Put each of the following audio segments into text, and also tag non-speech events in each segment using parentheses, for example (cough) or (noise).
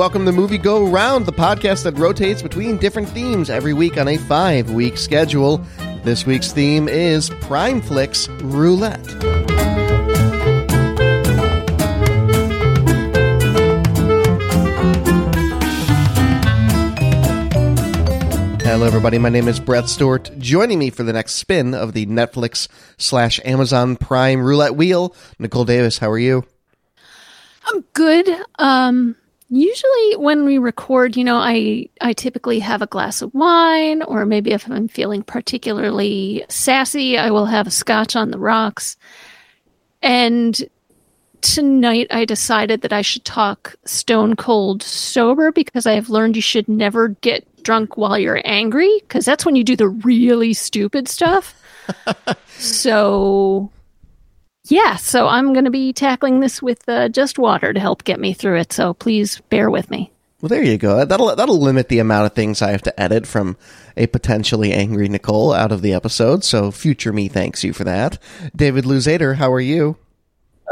Welcome to Movie Go Round, the podcast that rotates between different themes every week on a five week schedule. This week's theme is Prime Flicks Roulette. Hello, everybody. My name is Brett Stewart. Joining me for the next spin of the Netflix slash Amazon Prime Roulette Wheel, Nicole Davis. How are you? I'm good. Um, usually when we record, you know, I I typically have a glass of wine, or maybe if I'm feeling particularly sassy, I will have a scotch on the rocks. And tonight I decided that I should talk stone cold sober because I have learned you should never get drunk while you're angry because that's when you do the really stupid stuff. (laughs) so yeah, so I'm going to be tackling this with uh, just water to help get me through it. So please bear with me. Well, there you go. That'll that'll limit the amount of things I have to edit from a potentially angry Nicole out of the episode. So future me thanks you for that. David Luzader, how are you?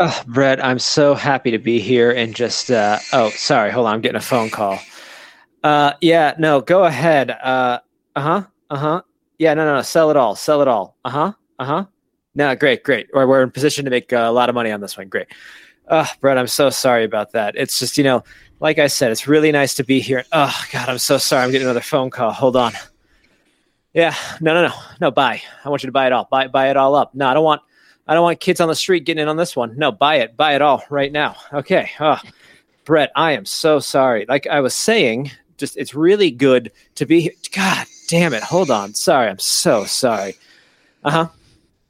Oh, Brett, I'm so happy to be here and just uh, oh, sorry, hold on, I'm getting a phone call. Uh, yeah, no, go ahead. Uh, uh huh, uh huh. Yeah, no, no, no, sell it all, sell it all. Uh huh, uh huh. No, great, great. We're, we're in position to make a lot of money on this one. Great. Oh, Brett, I'm so sorry about that. It's just, you know, like I said, it's really nice to be here. Oh, God, I'm so sorry. I'm getting another phone call. Hold on. Yeah, no, no, no, no. Buy. I want you to buy it all. Buy, buy it all up. No, I don't want, I don't want kids on the street getting in on this one. No, buy it. Buy it all right now. Okay. Oh, Brett, I am so sorry. Like I was saying, just it's really good to be here. God damn it. Hold on. Sorry. I'm so sorry. Uh huh.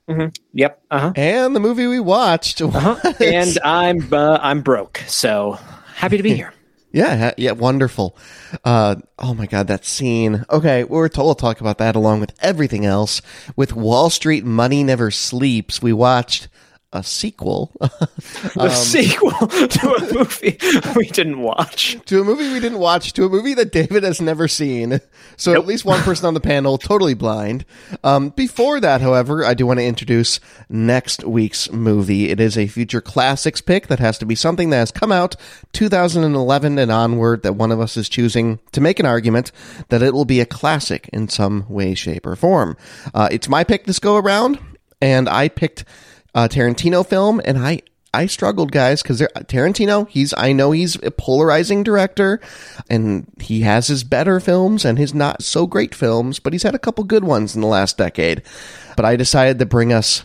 Mm-hmm. Yep. Uh-huh. And the movie we watched. Uh-huh. and I'm uh, I'm broke, so happy to be here. (laughs) yeah, yeah, wonderful. Uh, oh my god, that scene. Okay, we're told we'll talk about that along with everything else. With Wall Street Money Never Sleeps, we watched a sequel. (laughs) a um, sequel (laughs) to a movie we didn't watch. To a movie we didn't watch, to a movie that David has never seen. So nope. at least one person on the panel totally blind. Um, before that, however, I do want to introduce next week's movie. It is a future classics pick that has to be something that has come out 2011 and onward that one of us is choosing to make an argument that it will be a classic in some way, shape, or form. Uh, it's my pick this go around, and I picked uh, Tarantino film, and I I struggled, guys, because Tarantino, he's I know he's a polarizing director, and he has his better films and his not so great films, but he's had a couple good ones in the last decade. But I decided to bring us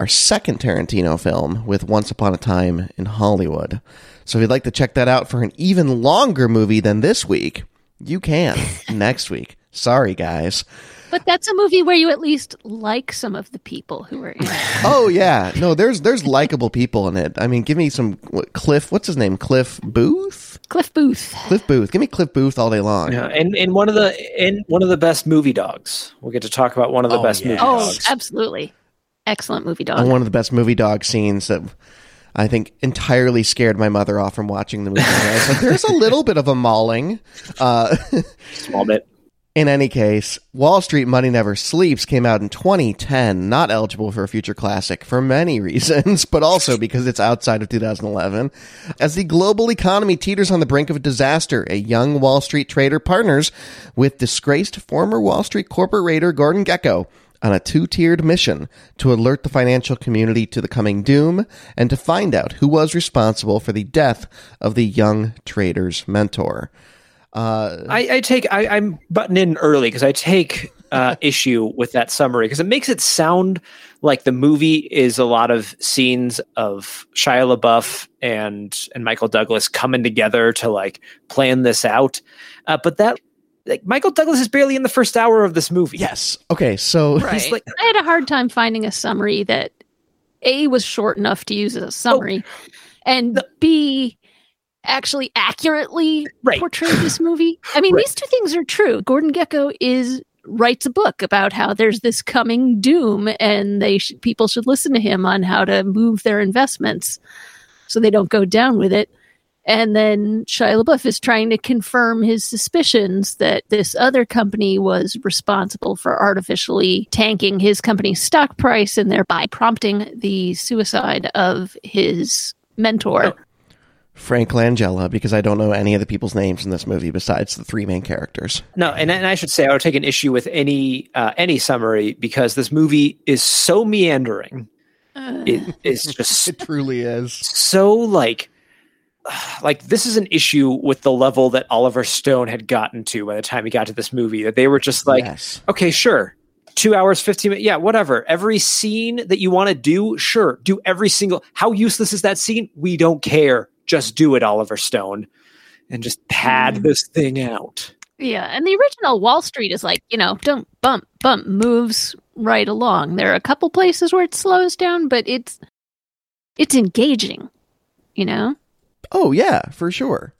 our second Tarantino film with Once Upon a Time in Hollywood. So if you'd like to check that out for an even longer movie than this week, you can (laughs) next week. Sorry, guys. But that's a movie where you at least like some of the people who are in it. (laughs) Oh yeah, no, there's there's likable people in it. I mean, give me some what, Cliff. What's his name? Cliff Booth. Cliff Booth. Cliff Booth. Give me Cliff Booth all day long. Yeah, and in one of the in one of the best movie dogs. We'll get to talk about one of the oh, best yeah. movie oh, dogs. Oh, absolutely, excellent movie dog. And one of the best movie dog scenes that. I think entirely scared my mother off from watching the movie. like, there's a little bit of a mauling, uh, (laughs) small bit. In any case, Wall Street Money Never Sleeps came out in 2010, not eligible for a future classic for many (laughs) reasons, but also because it's outside of 2011. As the global economy teeters on the brink of a disaster, a young Wall Street trader partners with disgraced former Wall Street corporate raider Gordon Gekko on a two-tiered mission to alert the financial community to the coming doom and to find out who was responsible for the death of the young trader's mentor. Uh, I, I, take I, am butting in early because I take uh, (laughs) issue with that summary because it makes it sound like the movie is a lot of scenes of Shia LaBeouf and and Michael Douglas coming together to like plan this out, uh, but that like Michael Douglas is barely in the first hour of this movie. Yes. Okay. So (laughs) right. Like, I had a hard time finding a summary that a was short enough to use as a summary, oh, and the, b actually accurately right. portrayed this (laughs) movie. I mean, right. these two things are true. Gordon Gekko is writes a book about how there's this coming doom, and they sh- people should listen to him on how to move their investments so they don't go down with it. And then Shia LaBeouf is trying to confirm his suspicions that this other company was responsible for artificially tanking his company's stock price and thereby prompting the suicide of his mentor. Oh, Frank Langella because I don't know any of the people's names in this movie besides the three main characters. No, and, and I should say I would take an issue with any uh, any summary because this movie is so meandering. Uh. It is (laughs) just it truly is so like (sighs) like this is an issue with the level that Oliver Stone had gotten to by the time he got to this movie that they were just like yes. okay sure two hours 15 minutes yeah whatever every scene that you want to do sure do every single how useless is that scene we don't care just do it, Oliver Stone, and just pad mm. this thing out. Yeah, and the original Wall Street is like, you know, don't bump, bump, moves right along. There are a couple places where it slows down, but it's it's engaging, you know? Oh yeah, for sure.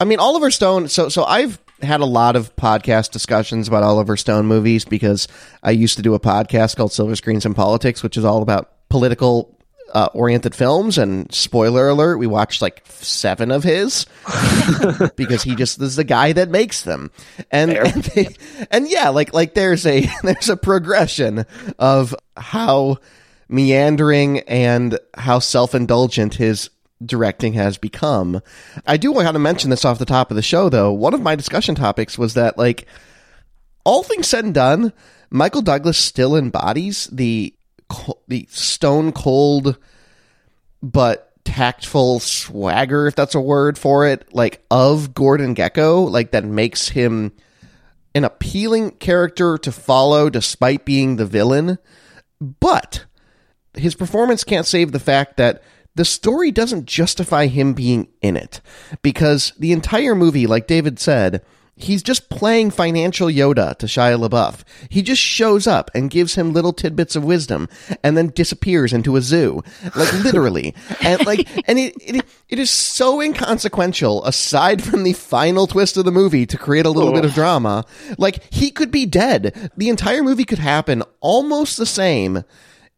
I mean, Oliver Stone, so so I've had a lot of podcast discussions about Oliver Stone movies because I used to do a podcast called Silver Screens and Politics, which is all about political uh, oriented films. And spoiler alert, we watched like seven of his (laughs) because he just is the guy that makes them. And and, they, and yeah, like like there's a (laughs) there's a progression of how meandering and how self indulgent his directing has become. I do want to mention this off the top of the show, though. One of my discussion topics was that, like, all things said and done, Michael Douglas still embodies the the stone cold but tactful swagger, if that's a word for it, like of Gordon Gekko, like that makes him an appealing character to follow despite being the villain. But his performance can't save the fact that the story doesn't justify him being in it. Because the entire movie, like David said, He's just playing financial Yoda to Shia LaBeouf. He just shows up and gives him little tidbits of wisdom and then disappears into a zoo. Like (laughs) literally. and like and it, it it is so inconsequential aside from the final twist of the movie to create a little oh. bit of oh. drama. Like he could be dead. The entire movie could happen almost the same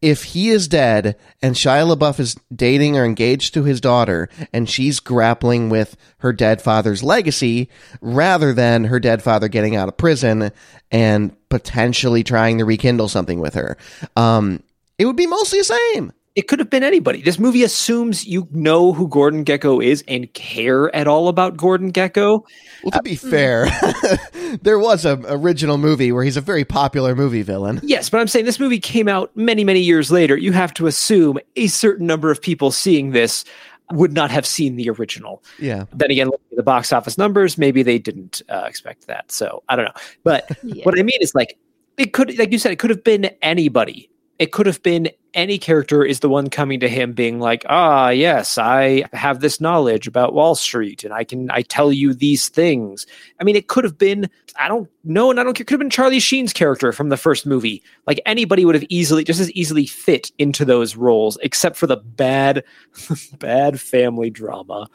if he is dead and Shia LaBeouf is dating or engaged to his daughter and she's grappling with her dead father's legacy rather than her dead father getting out of prison and potentially trying to rekindle something with her. Um, it would be mostly the same it could have been anybody. This movie assumes you know who Gordon Gekko is and care at all about Gordon Gekko. Well, to be uh, fair, (laughs) there was an original movie where he's a very popular movie villain. Yes, but I'm saying this movie came out many, many years later. You have to assume a certain number of people seeing this would not have seen the original. Yeah. Then again, looking at the box office numbers, maybe they didn't uh, expect that. So I don't know. But (laughs) yeah. what I mean is like, it could, like you said, it could have been anybody it could have been any character is the one coming to him being like ah yes i have this knowledge about wall street and i can i tell you these things i mean it could have been i don't know and i don't care could have been charlie sheen's character from the first movie like anybody would have easily just as easily fit into those roles except for the bad (laughs) bad family drama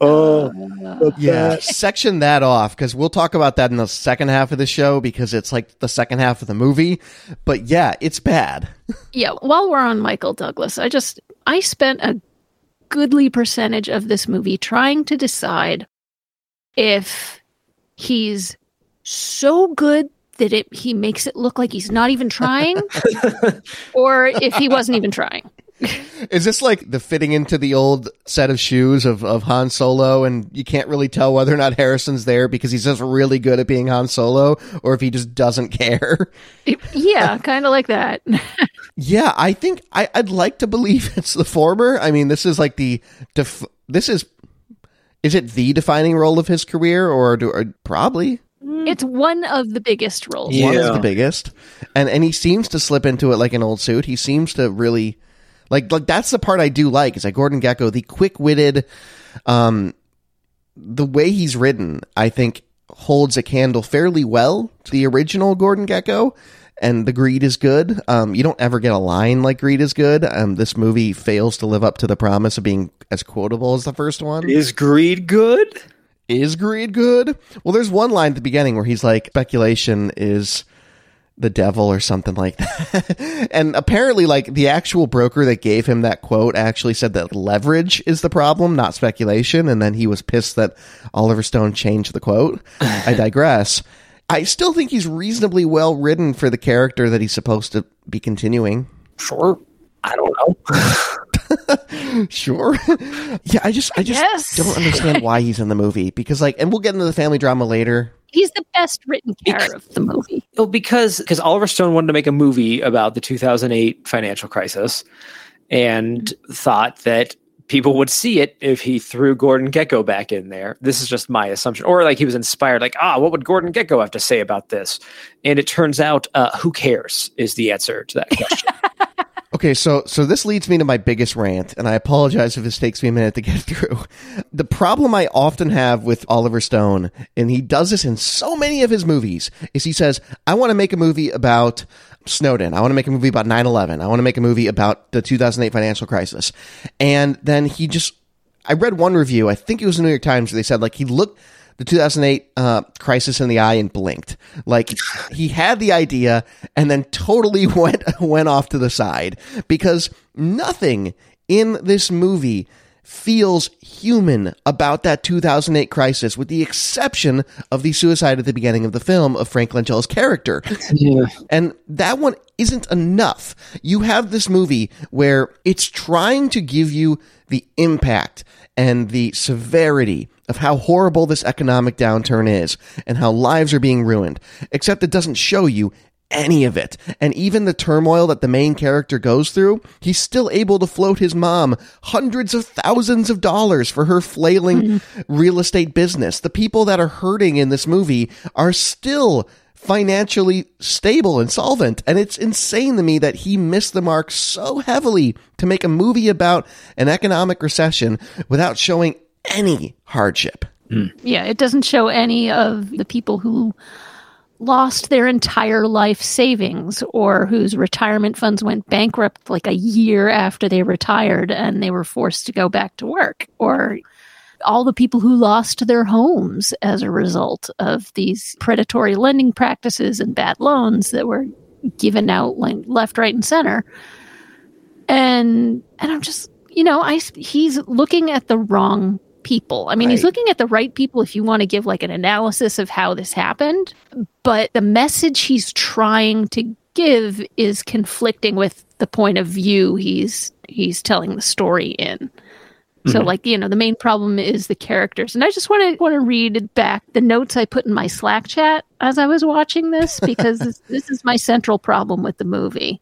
Oh, uh, yeah. Section that off because we'll talk about that in the second half of the show because it's like the second half of the movie. But yeah, it's bad. Yeah. While we're on Michael Douglas, I just I spent a goodly percentage of this movie trying to decide if he's so good that it he makes it look like he's not even trying, (laughs) or if he wasn't even trying. Is this like the fitting into the old set of shoes of, of Han Solo, and you can't really tell whether or not Harrison's there because he's just really good at being Han Solo, or if he just doesn't care? Yeah, kind of like that. (laughs) yeah, I think I, I'd like to believe it's the former. I mean, this is like the def- this is is it the defining role of his career, or, do, or probably? Mm. It's one of the biggest roles. Yeah. One of the biggest, and and he seems to slip into it like an old suit. He seems to really like like that's the part I do like is like Gordon Gekko, the quick witted, um, the way he's written, I think holds a candle fairly well to the original Gordon Gekko. And the greed is good. Um, you don't ever get a line like greed is good. Um, this movie fails to live up to the promise of being as quotable as the first one. Is greed good? Is greed good? Well, there's one line at the beginning where he's like, speculation is the devil or something like that. (laughs) and apparently, like the actual broker that gave him that quote actually said that leverage is the problem, not speculation. And then he was pissed that Oliver Stone changed the quote. I (laughs) digress. I still think he's reasonably well written for the character that he's supposed to be continuing. Sure. I don't know. (laughs) sure. yeah, I just I just yes. don't understand why he's in the movie because like and we'll get into the family drama later. He's the best written character of the movie. Well, because because Oliver Stone wanted to make a movie about the 2008 financial crisis and mm-hmm. thought that people would see it if he threw Gordon Gekko back in there. This is just my assumption. Or like he was inspired, like, ah, what would Gordon Gekko have to say about this? And it turns out, uh, who cares is the answer to that question. (laughs) okay, so so this leads me to my biggest rant, and I apologize if this takes me a minute to get (laughs) through. The problem I often have with Oliver Stone, and he does this in so many of his movies, is he says, I want to make a movie about Snowden. I want to make a movie about 9-11. I want to make a movie about the 2008 financial crisis. And then he just, I read one review, I think it was the New York Times, where they said like he looked the 2008 uh, crisis in the eye and blinked. Like he had the idea and then totally (laughs) went, went off to the side because nothing in this movie feels human about that 2008 crisis, with the exception of the suicide at the beginning of the film of Frank Langella's character. Yeah. And that one isn't enough. You have this movie where it's trying to give you the impact and the severity of how horrible this economic downturn is and how lives are being ruined, except it doesn't show you any of it. And even the turmoil that the main character goes through, he's still able to float his mom hundreds of thousands of dollars for her flailing mm-hmm. real estate business. The people that are hurting in this movie are still financially stable and solvent. And it's insane to me that he missed the mark so heavily to make a movie about an economic recession without showing any hardship. Mm. Yeah, it doesn't show any of the people who lost their entire life savings or whose retirement funds went bankrupt like a year after they retired and they were forced to go back to work or all the people who lost their homes as a result of these predatory lending practices and bad loans that were given out like left right and center and and i'm just you know i he's looking at the wrong people. I mean, right. he's looking at the right people if you want to give like an analysis of how this happened, but the message he's trying to give is conflicting with the point of view he's he's telling the story in. Mm-hmm. So like, you know, the main problem is the characters. And I just want to want to read back the notes I put in my Slack chat as I was watching this (laughs) because this, this is my central problem with the movie.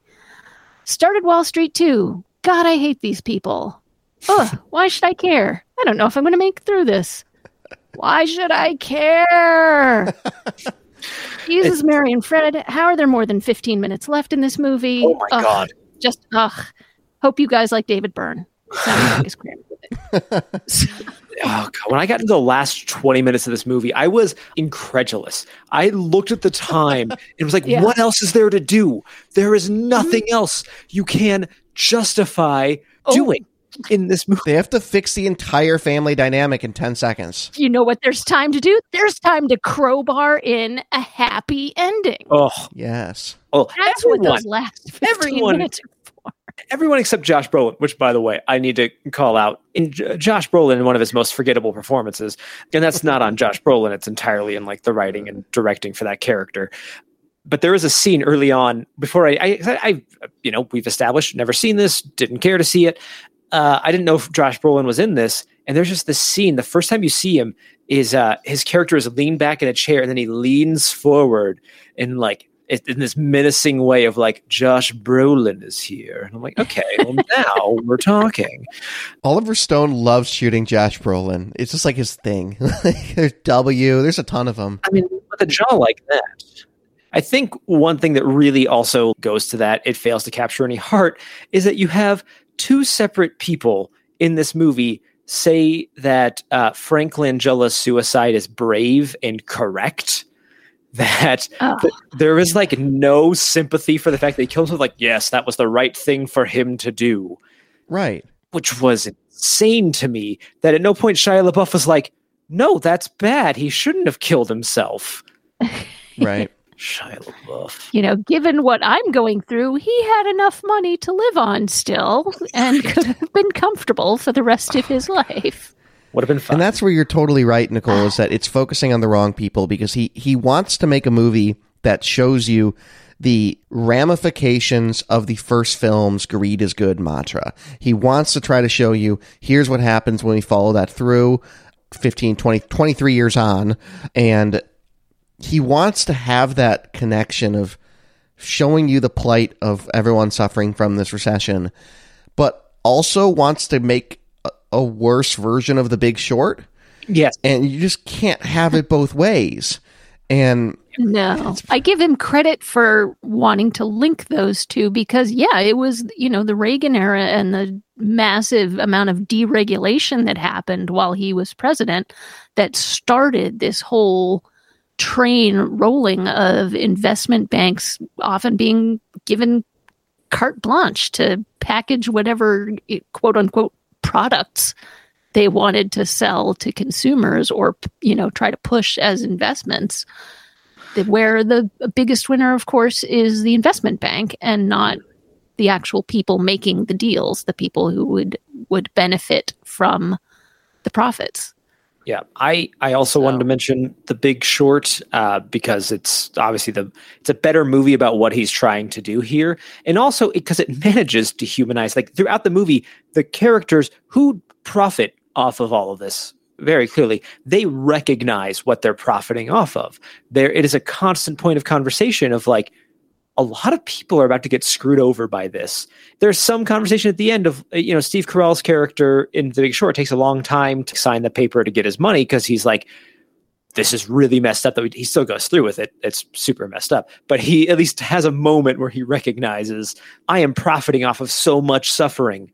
Started Wall Street 2. God, I hate these people. Ugh, why should I care? I don't know if I'm going to make through this. Why should I care? (laughs) Jesus, Mary, and Fred. How are there more than 15 minutes left in this movie? Oh my ugh, god! Just ugh. Hope you guys like David Byrne. (laughs) oh, God. When I got into the last 20 minutes of this movie, I was incredulous. I looked at the time (laughs) and was like, yeah. what else is there to do? There is nothing mm-hmm. else you can justify oh. doing in this movie. They have to fix the entire family dynamic in 10 seconds. You know what there's time to do? There's time to crowbar in a happy ending. Oh, yes. Oh, that's everyone, what those last 15 everyone, minutes are for. Everyone except Josh Brolin, which, by the way, I need to call out. In J- Josh Brolin, in one of his most forgettable performances, and that's not on Josh Brolin. It's entirely in like the writing and directing for that character but there is a scene early on before I, I, I, you know, we've established never seen this, didn't care to see it, uh, I didn't know if Josh Brolin was in this. And there's just this scene. The first time you see him is uh, his character is leaned back in a chair, and then he leans forward in like in this menacing way of like Josh Brolin is here. And I'm like, okay, well (laughs) now we're talking. Oliver Stone loves shooting Josh Brolin. It's just like his thing. (laughs) there's W. There's a ton of them. I mean, with a jaw like that. I think one thing that really also goes to that, it fails to capture any heart, is that you have two separate people in this movie say that uh, Frank Langella's suicide is brave and correct. (laughs) That oh. th- there is like no sympathy for the fact that he kills him. Like, yes, that was the right thing for him to do. Right. Which was insane to me. That at no point Shia LaBeouf was like, no, that's bad. He shouldn't have killed himself. (laughs) right. Shia LaBeouf. You know, given what I'm going through, he had enough money to live on still and could have been comfortable for the rest of his (sighs) life. Would have been fun. And that's where you're totally right, Nicole, is that it's focusing on the wrong people because he, he wants to make a movie that shows you the ramifications of the first film's greed is good mantra. He wants to try to show you here's what happens when we follow that through 15, 20, 23 years on. And he wants to have that connection of showing you the plight of everyone suffering from this recession, but also wants to make a, a worse version of the big short. Yes. And you just can't have it both ways. And no, I give him credit for wanting to link those two because, yeah, it was, you know, the Reagan era and the massive amount of deregulation that happened while he was president that started this whole train rolling of investment banks often being given carte blanche to package whatever eh, quote unquote products they wanted to sell to consumers or you know try to push as investments. Where the biggest winner of course is the investment bank and not the actual people making the deals the people who would would benefit from the profits yeah, I I also so. wanted to mention The Big Short uh, because it's obviously the it's a better movie about what he's trying to do here, and also because it, it manages to humanize like throughout the movie the characters who profit off of all of this very clearly they recognize what they're profiting off of. There, it is a constant point of conversation of like a lot of people are about to get screwed over by this. There's some conversation at the end of, uh, you know, Steve Carell's character in The Big Short takes a long time to sign the paper to get his money because he's like, this is really messed up. That he still goes through with it. It's super messed up, but he at least has a moment where he recognizes I am profiting off of so much suffering.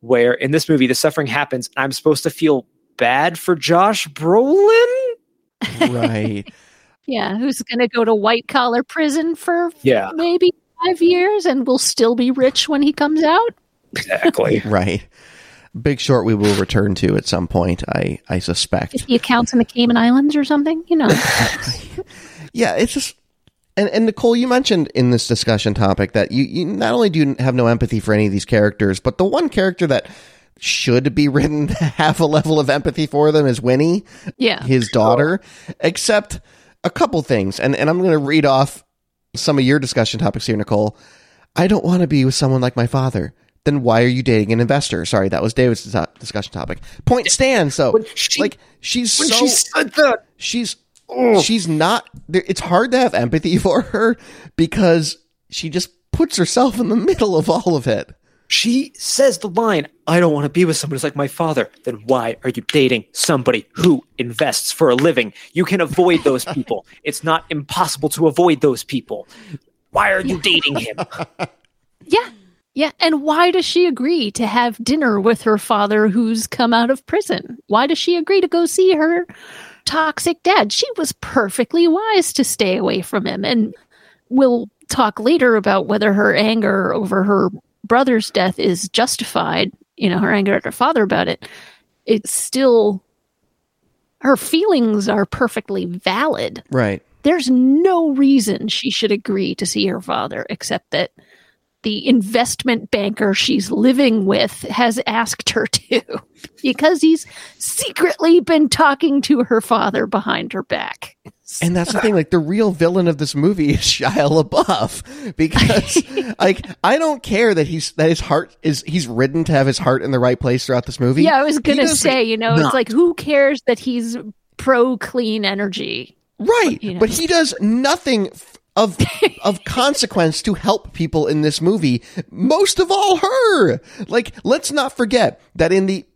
Where in this movie, the suffering happens, I'm supposed to feel bad for Josh Brolin. Right. (laughs) Yeah, who's going to go to white collar prison for yeah. maybe five years and will still be rich when he comes out? Exactly. (laughs) right. Big Short we will return to at some point, I, I suspect. If the accounts in the Cayman Islands or something, you know. (laughs) yeah, it's just and, and Nicole, you mentioned in this discussion topic that you, you not only do you have no empathy for any of these characters, but the one character that should be written to (laughs) have a level of empathy for them is Winnie. Yeah. His daughter. Except a couple things, and, and I'm going to read off some of your discussion topics here, Nicole. I don't want to be with someone like my father. Then why are you dating an investor? Sorry, that was David's discussion topic. Point stands, though. She, like she's so she said that. she's oh. she's not. It's hard to have empathy (laughs) for her because she just puts herself in the middle of all of it. She says the line, I don't want to be with someone who's like my father. Then why are you dating somebody who invests for a living? You can avoid those people. (laughs) it's not impossible to avoid those people. Why are you dating him? (laughs) yeah. Yeah. And why does she agree to have dinner with her father who's come out of prison? Why does she agree to go see her toxic dad? She was perfectly wise to stay away from him. And we'll talk later about whether her anger over her brother's death is justified, you know, her anger at her father about it, it's still her feelings are perfectly valid. Right. There's no reason she should agree to see her father except that the investment banker she's living with has asked her to (laughs) because he's secretly been talking to her father behind her back. And that's the thing, like the real villain of this movie is Shia LaBeouf (laughs) because (laughs) like I don't care that he's that his heart is he's ridden to have his heart in the right place throughout this movie. Yeah, I was gonna say, you know, not. it's like who cares that he's pro clean energy. Right. You know? But he does nothing of of consequence to help people in this movie. Most of all, her. Like, let's not forget that in the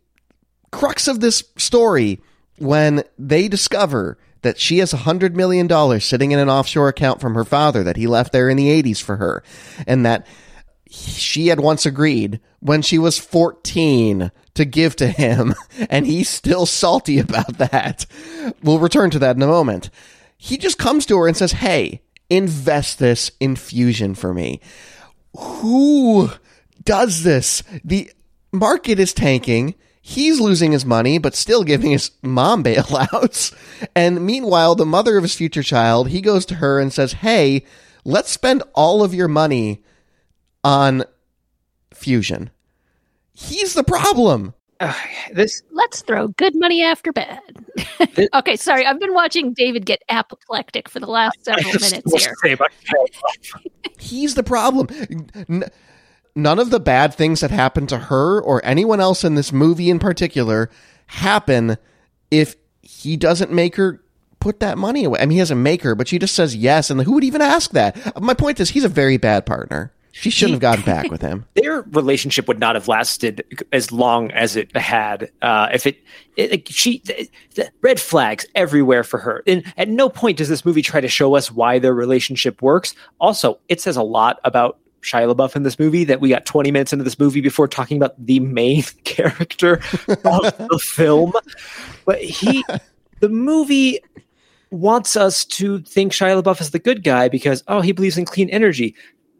crux of this story, when they discover that she has a hundred million dollars sitting in an offshore account from her father that he left there in the eighties for her, and that she had once agreed when she was 14 to give to him, (laughs) and he's still salty about that. We'll return to that in a moment. He just comes to her and says, Hey, invest this in Fusion for me. Who does this? The market is tanking. He's losing his money, but still giving his mom (laughs) bailouts. And meanwhile, the mother of his future child, he goes to her and says, Hey, let's spend all of your money on Fusion. He's the problem. Uh, this let's throw good money after bad. (laughs) okay, sorry, I've been watching David get apoplectic for the last (laughs) several minutes here. (laughs) He's the problem. none of the bad things that happen to her or anyone else in this movie in particular happen if he doesn't make her put that money away. I mean, he doesn't make her, but she just says yes. And who would even ask that? My point is, he's a very bad partner. She shouldn't have gotten back with him. Their relationship would not have lasted as long as it had uh, if it, it she the red flags everywhere for her. And at no point does this movie try to show us why their relationship works. Also, it says a lot about Shia LaBeouf in this movie that we got 20 minutes into this movie before talking about the main (laughs) character of the film. But he, (laughs) the movie wants us to think Shia LaBeouf is the good guy because, oh, he believes in clean energy.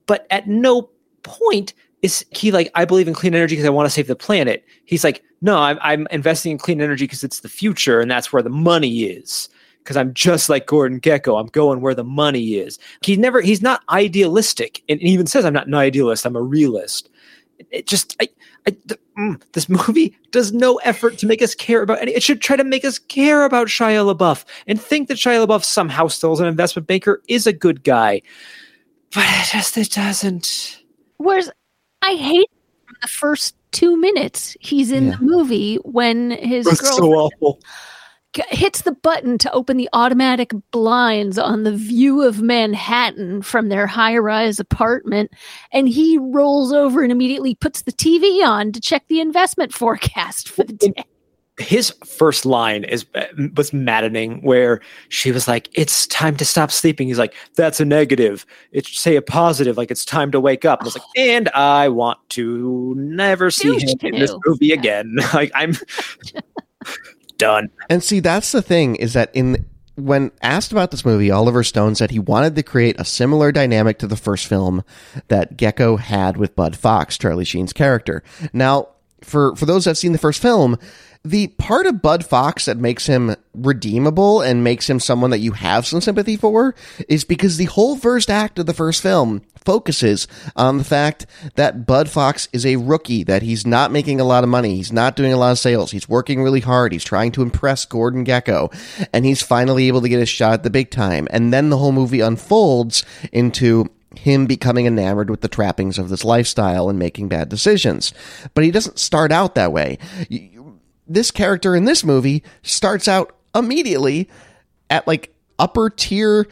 But at no point is he like, I believe in clean energy because I want to save the planet. He's like, no, I'm, I'm investing in clean energy because it's the future and that's where the money is. Because I'm just like Gordon Gekko, I'm going where the money is. He's never, he's not idealistic. And he even says, I'm not an idealist, I'm a realist. It, it just, I, I, mm, this movie does no effort to make us care about any. It should try to make us care about Shia LaBeouf and think that Shia LaBeouf somehow still is an investment banker is a good guy but it just it doesn't. Whereas I hate the first two minutes he's in yeah. the movie when his That's girlfriend so hits the button to open the automatic blinds on the view of Manhattan from their high-rise apartment, and he rolls over and immediately puts the TV on to check the investment forecast for the day his first line is uh, was maddening where she was like it's time to stop sleeping. He's like that's a negative. It's say a positive like it's time to wake up. And I was like (sighs) and i want to never see him in this movie again. (laughs) Like i'm (laughs) done. And see that's the thing is that in when asked about this movie, Oliver Stone said he wanted to create a similar dynamic to the first film that gekko had with Bud Fox, Charlie Sheen's character. Now, for for those that've seen the first film, the part of Bud Fox that makes him redeemable and makes him someone that you have some sympathy for is because the whole first act of the first film focuses on the fact that Bud Fox is a rookie, that he's not making a lot of money, he's not doing a lot of sales, he's working really hard, he's trying to impress Gordon Gekko, and he's finally able to get a shot at the big time. And then the whole movie unfolds into him becoming enamored with the trappings of this lifestyle and making bad decisions. But he doesn't start out that way this character in this movie starts out immediately at like upper tier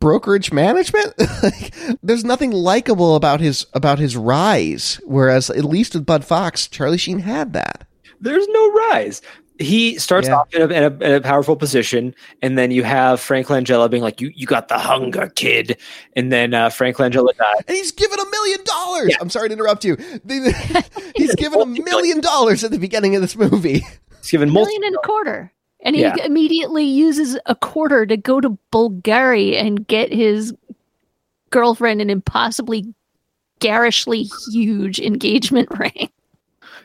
brokerage management? (laughs) Like, there's nothing likable about his about his rise whereas at least with bud fox charlie sheen had that. There's no rise he starts yeah. off in a, in, a, in a, powerful position, and then you have Frank Langella being like, "You you got the hunger, kid," and then uh, Frank Langella dies, and he's given a million dollars. I'm sorry to interrupt you. (laughs) (laughs) he's given a million dollars at the beginning of this movie. He's given a million and a quarter. And he yeah. immediately uses a quarter to go to Bulgaria and get his girlfriend an impossibly garishly huge engagement (laughs) ring.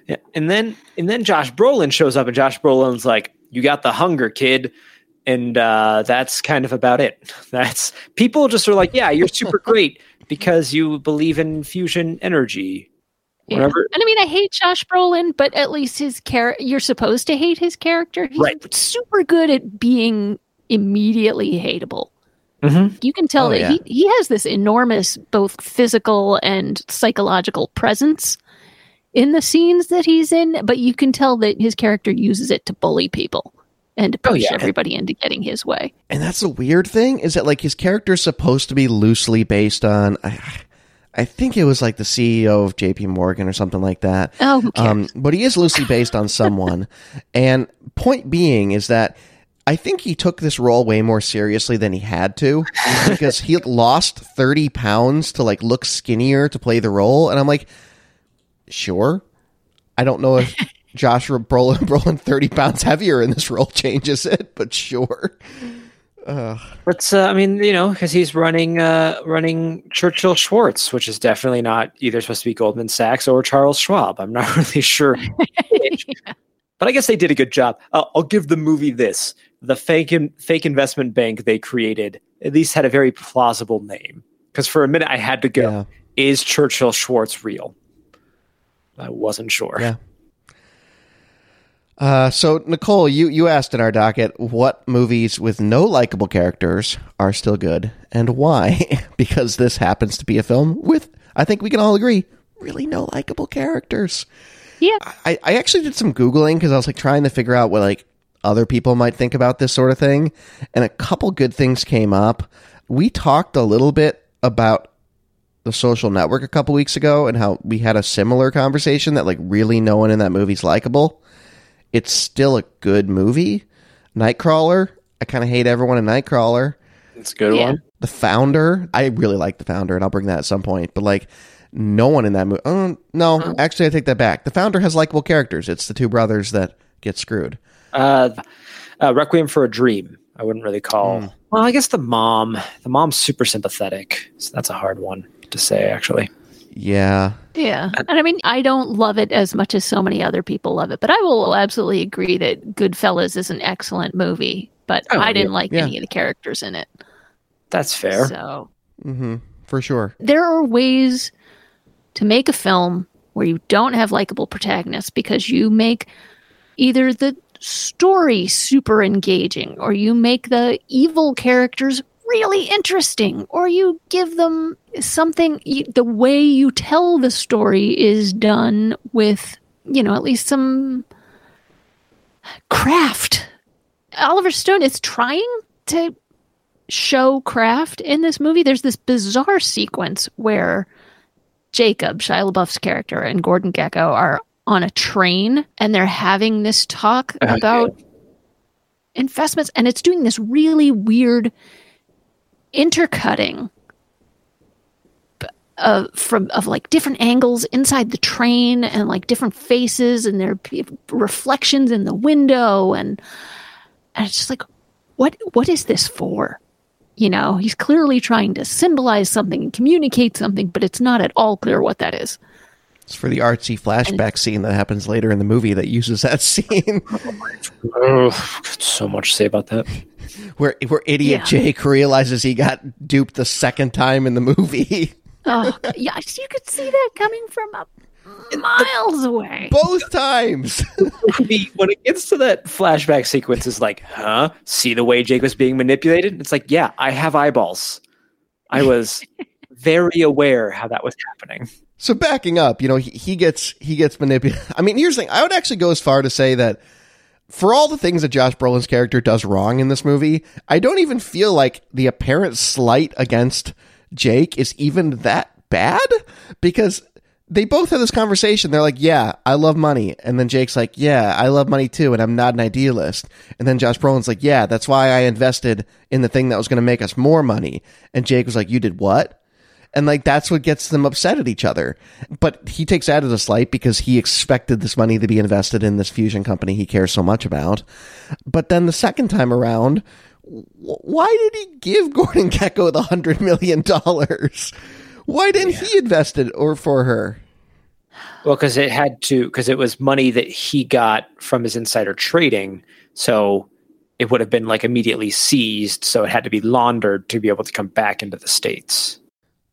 Yeah. And then and then Josh Brolin shows up and Josh Brolin's like, You got the hunger, kid. And uh, that's kind of about it. (laughs) That's people just are like, Yeah, you're super great (laughs) because you believe in fusion energy. Yeah. And I mean, I hate Josh Brolin, but at least his character, you're supposed to hate his character. He's right. super good at being immediately hateable. Mm-hmm. You can tell oh, that yeah. he, he has this enormous, both physical and psychological presence in the scenes that he's in, but you can tell that his character uses it to bully people and to oh, push oh, yeah. everybody into getting his way. And that's the weird thing is that like his character is supposed to be loosely based on. I, I think it was like the CEO of JP Morgan or something like that. Oh, um, but he is loosely based on someone. (laughs) and point being is that I think he took this role way more seriously than he had to because he lost 30 pounds to like look skinnier to play the role. And I'm like, sure. I don't know if (laughs) Joshua Brolin, Brolin 30 pounds heavier in this role changes it, but sure. Uh, but uh, I mean, you know, because he's running uh, running Churchill Schwartz, which is definitely not either supposed to be Goldman Sachs or Charles Schwab. I'm not (laughs) really sure. (laughs) yeah. But I guess they did a good job. Uh, I'll give the movie this: the fake in, fake investment bank they created at least had a very plausible name. Because for a minute I had to go, yeah. "Is Churchill Schwartz real?" I wasn't sure. Yeah. Uh, so Nicole, you you asked in our docket what movies with no likable characters are still good and why? (laughs) because this happens to be a film with, I think we can all agree, really no likable characters. Yeah. I, I actually did some googling because I was like trying to figure out what like other people might think about this sort of thing, and a couple good things came up. We talked a little bit about the social network a couple weeks ago and how we had a similar conversation that like really no one in that movie's likable it's still a good movie. Nightcrawler, I kind of hate everyone in Nightcrawler. It's a good yeah. one. The Founder, I really like The Founder, and I'll bring that at some point. But like, no one in that movie. Oh, no, uh-huh. actually, I take that back. The Founder has likable characters. It's the two brothers that get screwed. Uh, uh Requiem for a Dream. I wouldn't really call. Mm. Well, I guess the mom. The mom's super sympathetic. So that's a hard one to say, actually. Yeah. Yeah. And I mean, I don't love it as much as so many other people love it, but I will absolutely agree that Goodfellas is an excellent movie, but oh, I didn't yeah. like yeah. any of the characters in it. That's fair. So, mm-hmm. for sure. There are ways to make a film where you don't have likable protagonists because you make either the story super engaging or you make the evil characters really interesting or you give them something you, the way you tell the story is done with you know at least some craft oliver stone is trying to show craft in this movie there's this bizarre sequence where jacob shia labeouf's character and gordon gekko are on a train and they're having this talk okay. about investments and it's doing this really weird intercutting uh, from of like different angles inside the train and like different faces and their reflections in the window and and it's just like what what is this for? You know he's clearly trying to symbolize something and communicate something but it's not at all clear what that is. It's for the artsy flashback and, scene that happens later in the movie that uses that (laughs) scene. (laughs) Oh, so much to say about that (laughs) where where idiot yeah. Jake realizes he got duped the second time in the movie. (laughs) oh, yes, you could see that coming from a miles away. Both times. (laughs) when it gets to that flashback sequence, is like, huh? See the way Jake was being manipulated? It's like, yeah, I have eyeballs. I was very aware how that was happening. So backing up, you know, he, he gets he gets manipulated. I mean, here's the thing. I would actually go as far to say that for all the things that Josh Brolin's character does wrong in this movie, I don't even feel like the apparent slight against Jake is even that bad because they both have this conversation. They're like, "Yeah, I love money," and then Jake's like, "Yeah, I love money too, and I'm not an idealist." And then Josh Brolin's like, "Yeah, that's why I invested in the thing that was going to make us more money." And Jake was like, "You did what?" And like that's what gets them upset at each other. But he takes that as a slight because he expected this money to be invested in this fusion company he cares so much about. But then the second time around, why did he give Gordon Gekko the hundred million dollars? Why didn't yeah. he invest it or for her? Well, because it had to, because it was money that he got from his insider trading. So it would have been like immediately seized. So it had to be laundered to be able to come back into the States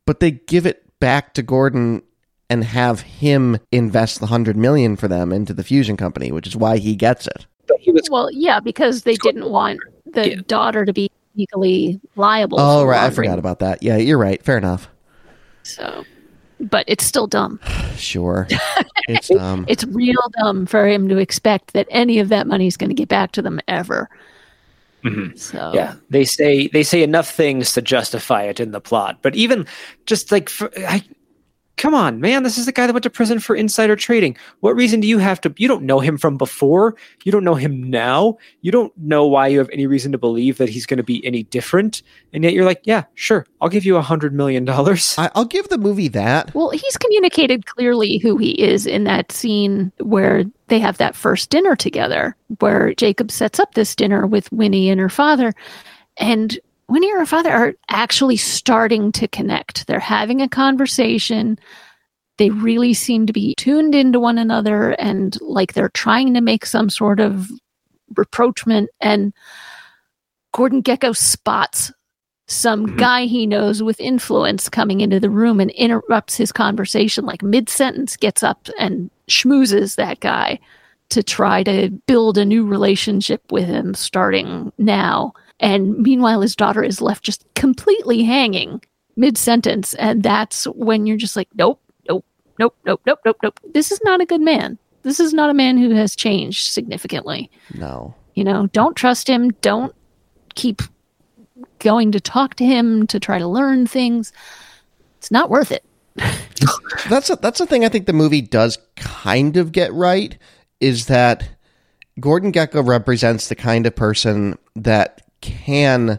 but they give it back to Gordon and have him invest the hundred million for them into the fusion company, which is why he gets it. Was, well, yeah, because they didn't want the yeah. daughter to be legally liable. Oh, right, I forgot about that. Yeah, you're right. Fair enough. So, but it's still dumb. (sighs) sure, (laughs) it's um, it's real dumb for him to expect that any of that money is going to get back to them ever. Mm-hmm. So yeah, they say they say enough things to justify it in the plot, but even just like for, I, come on, man, this is the guy that went to prison for insider trading. What reason do you have to? You don't know him from before. You don't know him now. You don't know why you have any reason to believe that he's going to be any different. And yet you're like, yeah, sure, I'll give you a hundred million dollars. I'll give the movie that. Well, he's communicated clearly who he is in that scene where they have that first dinner together, where Jacob sets up this dinner with Winnie and her father. And Winnie and her father are actually starting to connect. They're having a conversation. They really seem to be tuned into one another and like they're trying to make some sort of reproachment. And Gordon Gekko spots some mm-hmm. guy he knows with influence coming into the room and interrupts his conversation, like mid sentence, gets up and schmoozes that guy to try to build a new relationship with him starting now. And meanwhile, his daughter is left just completely hanging mid sentence. And that's when you're just like, nope, nope, nope, nope, nope, nope, nope. This is not a good man. This is not a man who has changed significantly. No. You know, don't trust him. Don't keep going to talk to him to try to learn things. It's not worth it. (laughs) that's a, that's the thing I think the movie does kind of get right is that Gordon Gekko represents the kind of person that can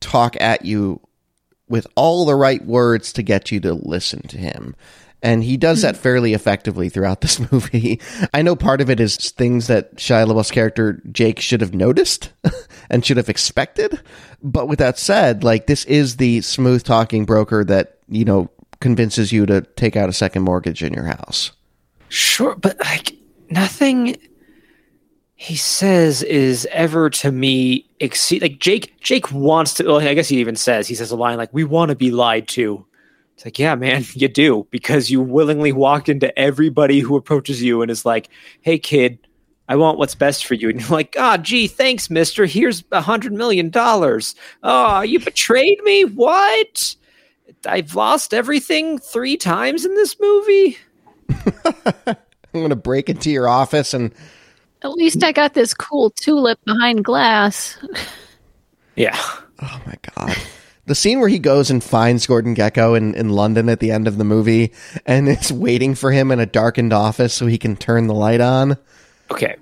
talk at you with all the right words to get you to listen to him. And he does that fairly effectively throughout this (laughs) movie. I know part of it is things that Shia LaBeouf's character Jake should have noticed (laughs) and should have expected. But with that said, like this is the smooth talking broker that, you know, convinces you to take out a second mortgage in your house. Sure, but like nothing he says is ever to me exceed like Jake Jake wants to well, I guess he even says he says a line like we want to be lied to. It's like, yeah, man, (laughs) you do because you willingly walk into everybody who approaches you and is like, "Hey kid, I want what's best for you." And you're like, "Ah, oh, gee, thanks, mister. Here's a hundred million dollars. Oh, you betrayed me? What? I've lost everything three times in this movie." (laughs) I'm going to break into your office and at least I got this cool tulip behind glass. yeah. Oh my god. The scene where he goes and finds Gordon Gekko in, in London at the end of the movie and is waiting for him in a darkened office so he can turn the light on. Okay.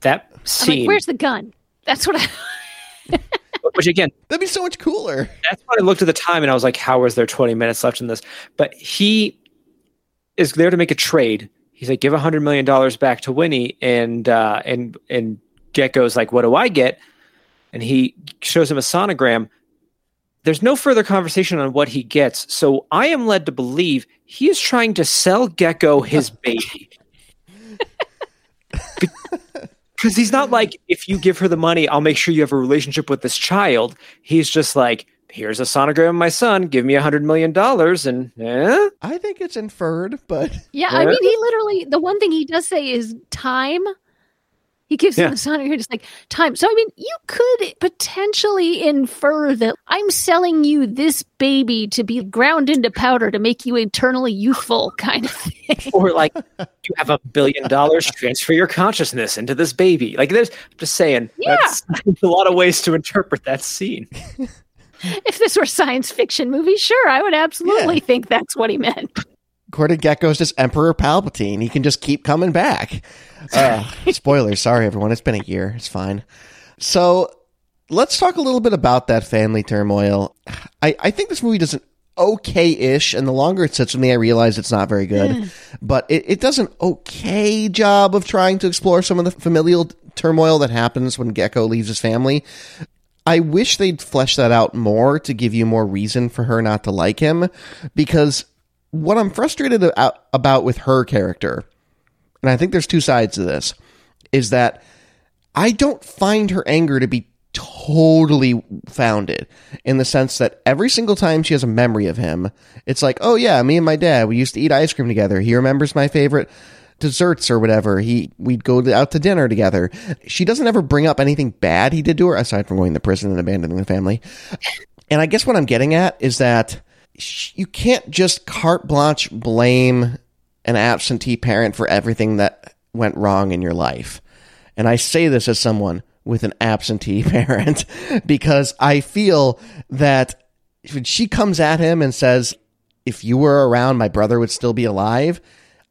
That scene. Like, Where's the gun? That's what I. (laughs) Which again, that'd be so much cooler. That's why I looked at the time and I was like, how is there 20 minutes left in this? But he is there to make a trade he's like, give a hundred million dollars back to Winnie, and uh, and and Gekko's like, what do I get? And he shows him a sonogram. There's no further conversation on what he gets, so I am led to believe he is trying to sell Gekko his (laughs) baby. Because he's not like, if you give her the money, I'll make sure you have a relationship with this child. He's just like, here's a sonogram of my son. Give me a hundred million dollars, and eh? I think it's inferred, but (laughs) yeah, I mean, he literally the one thing he does say is time. He gives yeah. him the sonogram, just like time. So I mean, you could potentially infer that I'm selling you this baby to be ground into powder to make you eternally youthful, (laughs) kind of thing. Or like, you have a billion dollars, transfer your consciousness into this baby. Like, there's I'm just saying, yeah, (laughs) a lot of ways to interpret that scene. (laughs) if this were science fiction movie, sure, I would absolutely yeah. think that's what he meant. Gordon Gekko's just Emperor Palpatine. He can just keep coming back. (laughs) Uh, spoilers. Sorry, everyone. It's been a year. It's fine. So let's talk a little bit about that family turmoil. I, I think this movie does an okay-ish, and the longer it sits with me, I realize it's not very good. Mm. But it, it does an okay job of trying to explore some of the familial turmoil that happens when Gekko leaves his family. I wish they'd flesh that out more to give you more reason for her not to like him because what I'm frustrated about with her character, and I think there's two sides to this, is that I don't find her anger to be totally founded in the sense that every single time she has a memory of him, it's like, oh yeah, me and my dad, we used to eat ice cream together. He remembers my favorite desserts or whatever. He we'd go out to dinner together. She doesn't ever bring up anything bad he did to her aside from going to prison and abandoning the family. And I guess what I'm getting at is that you can't just carte blanche blame an absentee parent for everything that went wrong in your life. And I say this as someone with an absentee (laughs) parent because I feel that when she comes at him and says, if you were around, my brother would still be alive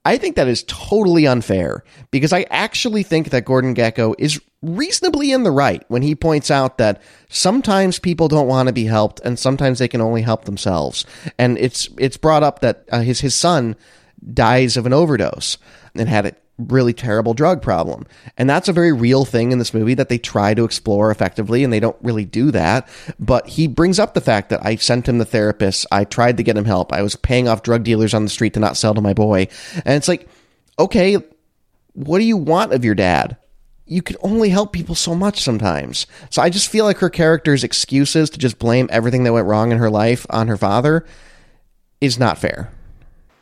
I think that is totally unfair because I actually think that Gordon Gekko is reasonably in the right when he points out that sometimes people don't want to be helped and sometimes they can only help themselves. And it's it's brought up that uh, his his son dies of an overdose and had it really terrible drug problem. And that's a very real thing in this movie that they try to explore effectively and they don't really do that. But he brings up the fact that I sent him the therapist. I tried to get him help. I was paying off drug dealers on the street to not sell to my boy. And it's like, okay, what do you want of your dad? You can only help people so much sometimes. So I just feel like her character's excuses to just blame everything that went wrong in her life on her father is not fair.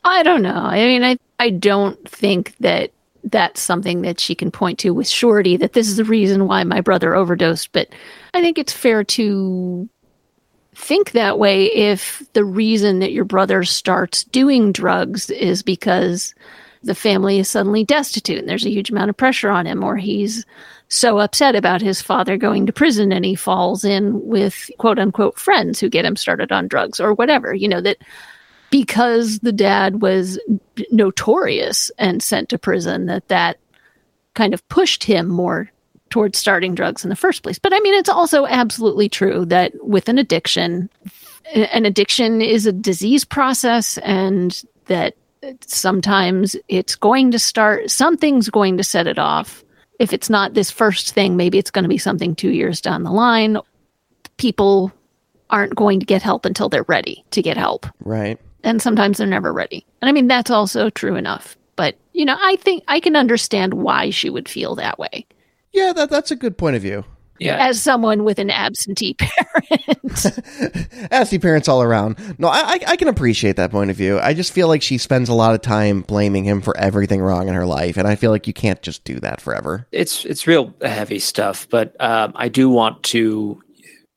I don't know. I mean, I I don't think that that's something that she can point to with surety that this is the reason why my brother overdosed. But I think it's fair to think that way if the reason that your brother starts doing drugs is because the family is suddenly destitute and there's a huge amount of pressure on him, or he's so upset about his father going to prison and he falls in with quote unquote friends who get him started on drugs or whatever, you know, that because the dad was notorious and sent to prison, that that kind of pushed him more towards starting drugs in the first place. But I mean, it's also absolutely true that with an addiction, an addiction is a disease process and that sometimes it's going to start, something's going to set it off. If it's not this first thing, maybe it's going to be something two years down the line. People aren't going to get help until they're ready to get help. Right. And sometimes they're never ready. And I mean, that's also true enough. But, you know, I think I can understand why she would feel that way. Yeah, that, that's a good point of view. Yeah. As someone with an absentee (laughs) parent. (laughs) absentee parents all around. No, I, I can appreciate that point of view. I just feel like she spends a lot of time blaming him for everything wrong in her life, and I feel like you can't just do that forever. It's it's real heavy stuff, but um, I do want to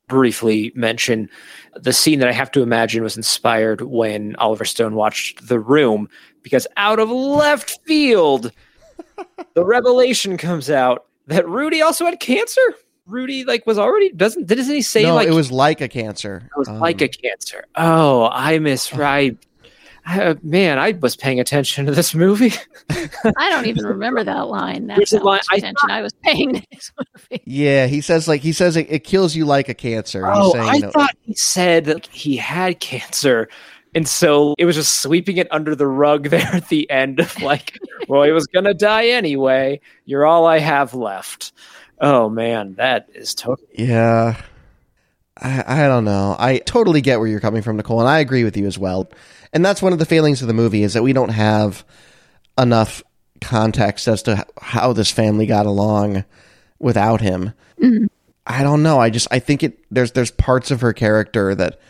briefly mention the scene that I have to imagine was inspired when Oliver Stone watched The Room, because out of left field, the revelation comes out that Rudy also had cancer. Rudy like was already doesn't doesn't he say no, like it was like a cancer. It was um, like a cancer. Oh, I misread. Uh, man, I was paying attention to this movie. (laughs) I don't even remember that line. That's how line, much attention I, thought, I, was paying to (laughs) this movie. Yeah, he says like he says it, it kills you like a cancer. Oh, saying, I thought he said that he had cancer. And so it was just sweeping it under the rug (laughs) there at the end of like, well, he was gonna die anyway. You're all I have left. Oh man, that is totally Yeah. I, I don't know. I totally get where you're coming from, Nicole, and I agree with you as well. And that's one of the failings of the movie is that we don't have enough context as to how this family got along without him. Mm-hmm. I don't know. I just I think it there's there's parts of her character that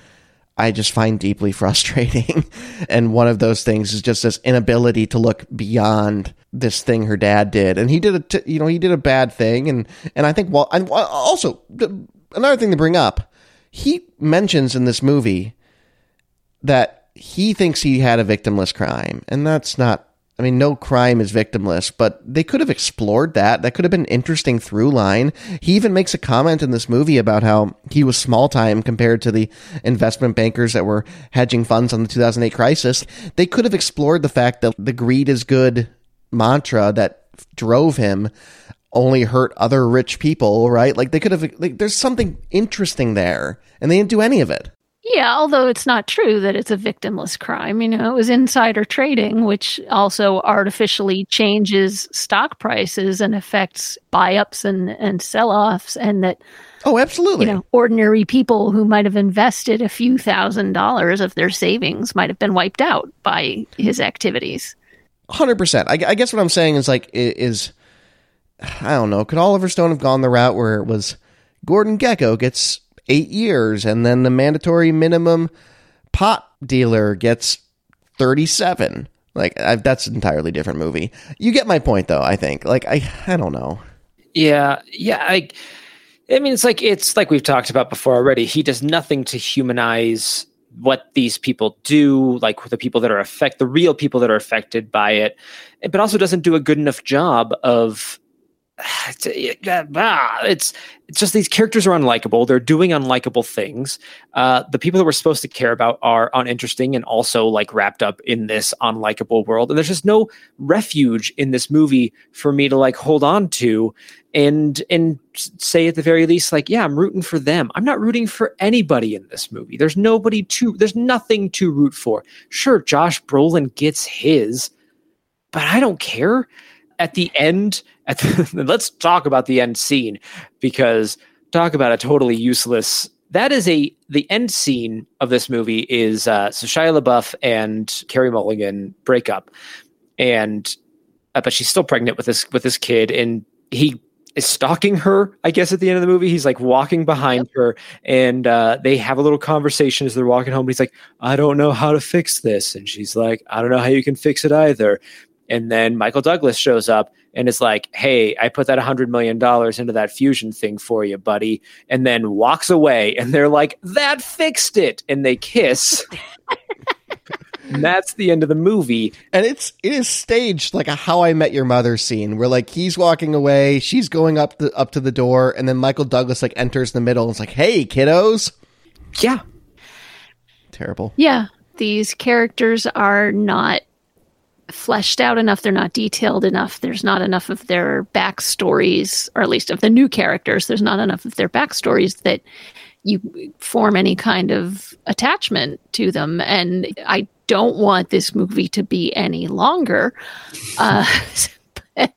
I just find deeply (laughs) frustrating. and one of those things is just this inability to look beyond this thing her dad did. And he did a, t- you know, he did a bad thing. And, and I think, well, and also another thing to bring up, he mentions in this movie that he thinks he had a victimless crime. And that's not I mean, no crime is victimless, but they could have explored that. That could have been an interesting through line. He even makes a comment in this movie about how he was small time compared to the investment bankers that were hedging funds on the 2008 crisis. They could have explored the fact that the greed is good mantra that drove him only hurt other rich people, right? Like they could have, like, there's something interesting there, and they didn't do any of it. Yeah, although it's not true that it's a victimless crime. You know, it was insider trading, which also artificially changes stock prices and affects buy ups and, and sell offs, and that. Oh, absolutely. You know, ordinary people who might have invested a few thousand dollars of their savings might have been wiped out by his activities. 100%. I, I guess what I'm saying is like, is, I don't know, could Oliver Stone have gone the route where it was Gordon Gekko gets eight years, and then the mandatory minimum pot dealer gets 37. Like I, that's an entirely different movie. You get my point, though. I think. Like I, I don't know. Yeah, yeah. I, I mean, it's like it's like we've talked about before already. He does nothing to humanize what these people do, like the people that are affect, the real people that are affected by it, but also doesn't do a good enough job of (sighs) it's it's just these characters are unlikable. They're doing unlikable things. Uh, the people that we're supposed to care about are uninteresting and also like wrapped up in this unlikable world. And there's just no refuge in this movie for me to like hold on to and and say at the very least like yeah i'm rooting for them i'm not rooting for anybody in this movie there's nobody to there's nothing to root for sure josh brolin gets his but i don't care at the end the, (laughs) let's talk about the end scene because talk about a totally useless that is a the end scene of this movie is uh so Shia LaBeouf and Carey Mulligan break up and uh, but she's still pregnant with this with this kid and he is stalking her i guess at the end of the movie he's like walking behind yep. her and uh, they have a little conversation as they're walking home and he's like i don't know how to fix this and she's like i don't know how you can fix it either And then Michael Douglas shows up and is like, Hey, I put that $100 million into that fusion thing for you, buddy. And then walks away. And they're like, That fixed it. And they kiss. (laughs) and that's the end of the movie. And it's it is staged like a How I Met Your Mother scene, where like he's walking away, she's going up the up to the door, and then Michael Douglas like enters the middle. and It's like, hey, kiddos. Yeah. Terrible. Yeah, these characters are not fleshed out enough. They're not detailed enough. There's not enough of their backstories, or at least of the new characters. There's not enough of their backstories that you form any kind of attachment to them. And I don't want this movie to be any longer. (laughs) Uh, (laughs)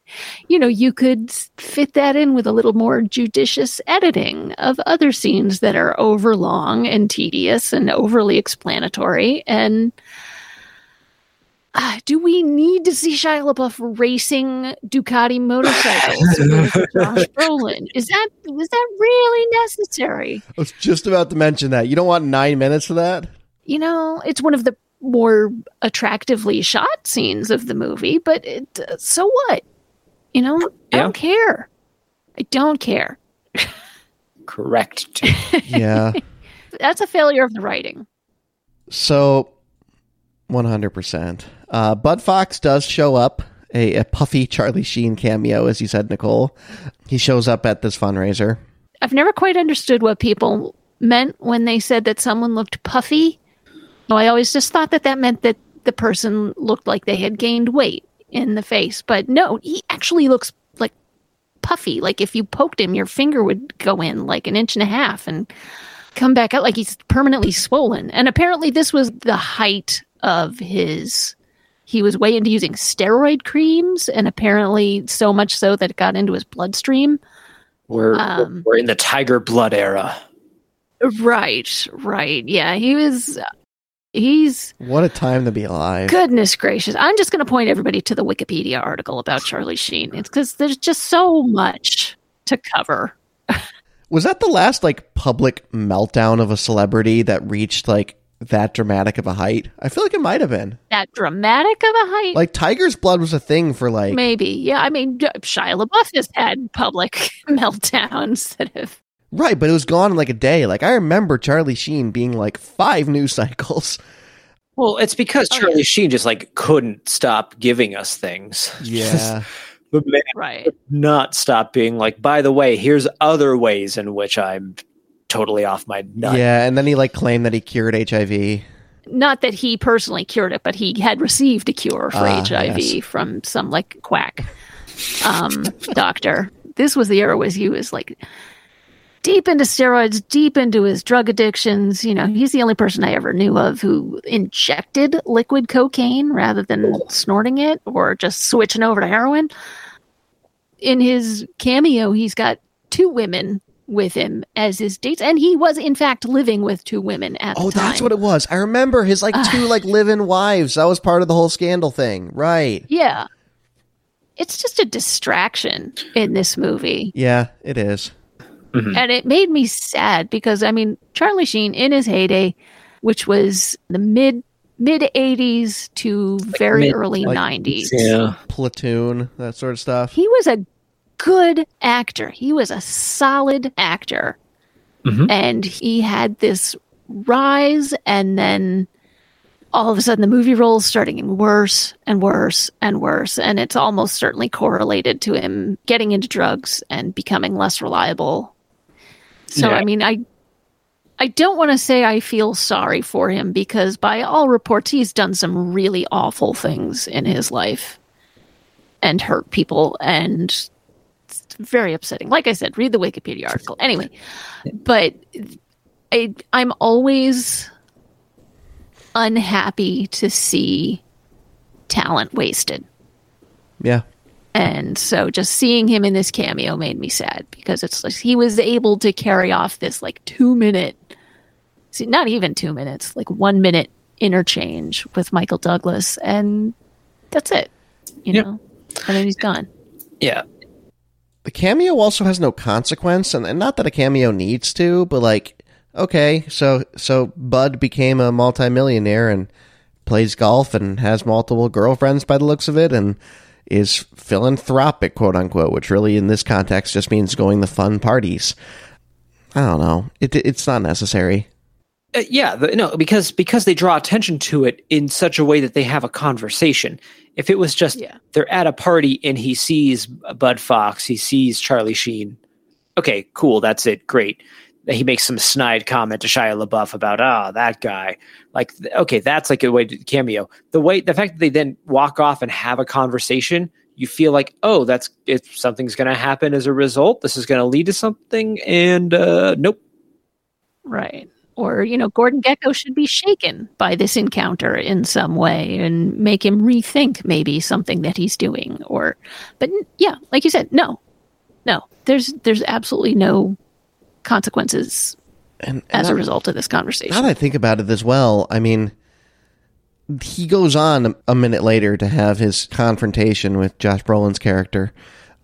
you know, you could fit that in with a little more judicious editing of other scenes that are overlong and tedious and overly explanatory. And uh, do we need to see Shia LaBeouf racing Ducati motorcycles (laughs) with Josh Brolin? Is that is that really necessary? I was just about to mention that. You don't want nine minutes of that? You know, it's one of the more attractively shot scenes of the movie, but it, uh, so what? You know, I Yeah. don't care. I don't care. Correct. (laughs) Yeah. That's a failure of the writing. So, 100%. Uh, Bud Fox does show up, a, a puffy Charlie Sheen cameo, as you said, Nicole. He shows up at this fundraiser. I've never quite understood what people meant when they said that someone looked puffy. No, I always just thought that that meant that the person looked like they had gained weight in the face. But no, he actually looks like puffy. Like if you poked him, your finger would go in like an inch and a half and come back out like he's permanently swollen. And apparently, this was the height of his. He was way into using steroid creams, and apparently so much so that it got into his bloodstream. We're Um, we're in the tiger blood era. Right, right. Yeah, he was. He's What a time to be alive. goodness gracious. I'm just going to point everybody to the Wikipedia article about Charlie Sheen. It's because there's just so much to cover. (laughs) Was that the last, like, public meltdown of a celebrity that reached, like, that dramatic of a height? I feel like it might have been. That dramatic of a height, Like, Tiger's blood was a thing for, like, maybe. Yeah, I mean, Shia LaBeouf has had public (laughs) meltdowns that have. right, but it was gone in, like, a day. Like, I remember Charlie Sheen being, like, five news cycles. Well, it's because Oh, Charlie Sheen just like couldn't stop giving us things. (laughs) Yeah. the man Right. not stop being like, by the way, here's other ways in which I'm totally off my nut. yeah, and then he, like, claimed that he cured HIV. Not that he personally cured it, but he had received a cure for Ah, HIV yes. from some like quack um, doctor. This was the era where he was like deep into steroids, deep into his drug addictions. You know, he's the only person I ever knew of who injected liquid cocaine rather than snorting it or just switching over to heroin. In his cameo, he's got two women with him as his dates, and he was in fact living with two women at Oh, the time. that's what it was. I remember his, like, two, like, live-in wives. That was part of the whole scandal thing. Right. Yeah. It's just a distraction in this movie. Yeah, it is. Mm-hmm. And it made me sad because I mean, Charlie Sheen in his heyday, which was the mid mid 80s to very mid- early like- 90s. Yeah. Platoon, that sort of stuff. He was a good actor. He was a solid actor. Mhm. And he had this rise and then all of a sudden the movie roles started getting worse and worse and worse and it's almost certainly correlated to him getting into drugs and becoming less reliable so Yeah. i mean i i don't want to say i feel sorry for him because by all reports he's done some really awful things in his life and hurt people and it's very upsetting like i said read the wikipedia article anyway but I, i'm always unhappy to see talent wasted. Yeah. And so just seeing him in this cameo made me sad because it's like he was able to carry off this like two minute, see, not even two minutes, like one minute interchange with Michael Douglas. And that's it, you Yep. know? And then he's gone. Yeah. The cameo also has no consequence, and, and not that a cameo needs to, but like, okay, so so Bud became a multimillionaire, and plays golf and has multiple girlfriends by the looks of it, and is philanthropic, quote unquote, which really in this context just means going to fun parties. I don't know. It, it's not necessary. Uh, yeah, the, no, because because they draw attention to it in such a way that they have a conversation. If it was just yeah. they're at a party and he sees Bud Fox, he sees Charlie Sheen. Okay, cool, that's it, great. He makes some snide comment to Shia LaBeouf about ah oh, that guy. Like, okay, that's like a way to cameo. The way the fact that they then walk off and have a conversation, you feel like oh, that's if something's going to happen as a result. This is going to lead to something, and uh, nope. Right or you know gordon gekko should be shaken by this encounter in some way and make him rethink maybe something that he's doing or but yeah like you said no no there's there's absolutely no consequences and, and as I, a result of this conversation. Now that i think about it as well i mean he goes on a minute later to have his confrontation with josh brolin's character.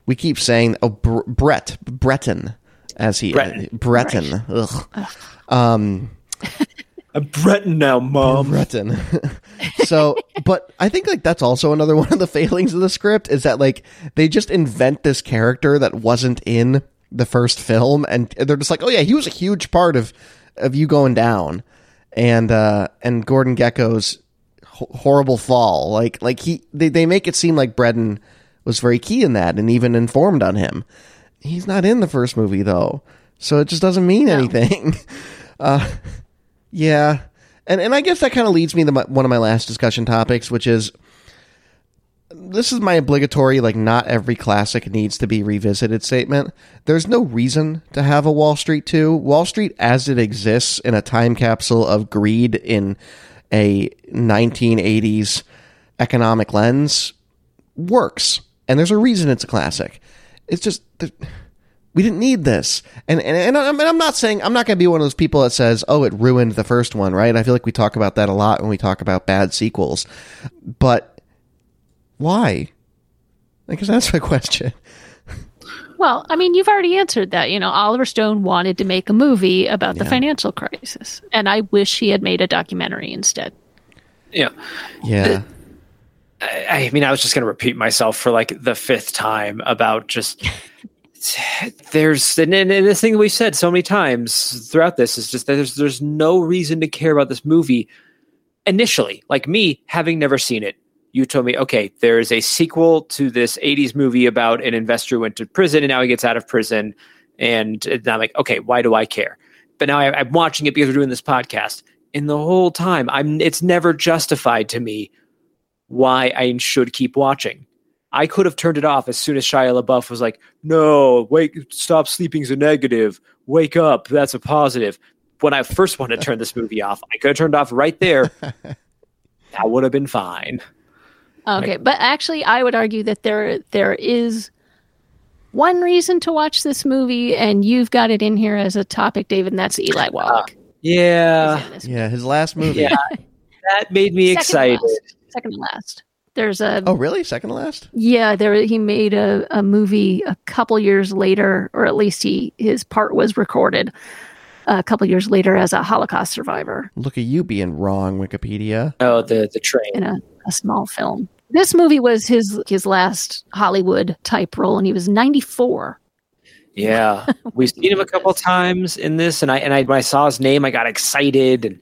We keep saying oh Bre- brett bretton as he Bretton, uh, Bretton. Right. Ugh. Ugh. Um, (laughs) I'm Bretton now, mom. Bretton. (laughs) so, but I think like that's also another one of the failings of the script is that like they just invent this character that wasn't in the first film, and they're just like, oh yeah, he was a huge part of of you going down, and uh and Gordon Gekko's ho- horrible fall. Like like he they they make it seem like Bretton was very key in that and even informed on him. He's not in the first movie though, so it just doesn't mean no. anything. (laughs) Uh, yeah, and and I guess that kind of leads me to my, one of my last discussion topics, which is this is my obligatory like not every classic needs to be revisited statement. There's no reason to have a Wall Street 2. Wall Street as it exists in a time capsule of greed in a 1980s economic lens works. And there's a reason it's a classic. It's just we didn't need this. And and, and, I'm, and I'm not saying I'm not going to be one of those people that says, "Oh, it ruined the first one," right? I feel like we talk about that a lot when we talk about bad sequels. But why? I guess that's my question. Well, I mean, you've already answered that. You know, Oliver Stone wanted to make a movie about the yeah. financial crisis, and I wish he had made a documentary instead. Yeah. Yeah. I mean, I was just going to repeat myself for like the fifth time about just (laughs) there's and, and this thing we've said so many times throughout this is just that there's there's no reason to care about this movie initially. Like me, having never seen it, you told me, okay, there is a sequel to this 80s movie about an investor who went to prison and now he gets out of prison. And, and I'm like, okay, why do I care? But now I, I'm watching it because we're doing this podcast. And the whole time, I'm it's never justified to me why I should keep watching. I could have turned it off as soon as Shia LaBeouf was like, "No, wake, stop sleeping's a negative. Wake up, that's a positive." When I first wanted to turn this movie off, I could have turned off right there. (laughs) that would have been fine. Okay, like, but actually, I would argue that there there is one reason to watch this movie, and you've got it in here as a topic, David, and that's Eli Wallach. Uh, yeah, yeah, his last movie. Yeah, (laughs) that made me Second excited. Last. Second to last. There's a oh really second to last yeah there he made a, a movie a couple years later or at least he his part was recorded a couple years later as a Holocaust survivor. Look at you being wrong, Wikipedia. Oh, the the train in a, a small film. This movie was his his last Hollywood type role, and he was ninety four. Yeah, (laughs) we've seen him a couple times in this, and I and I when I saw his name, I got excited and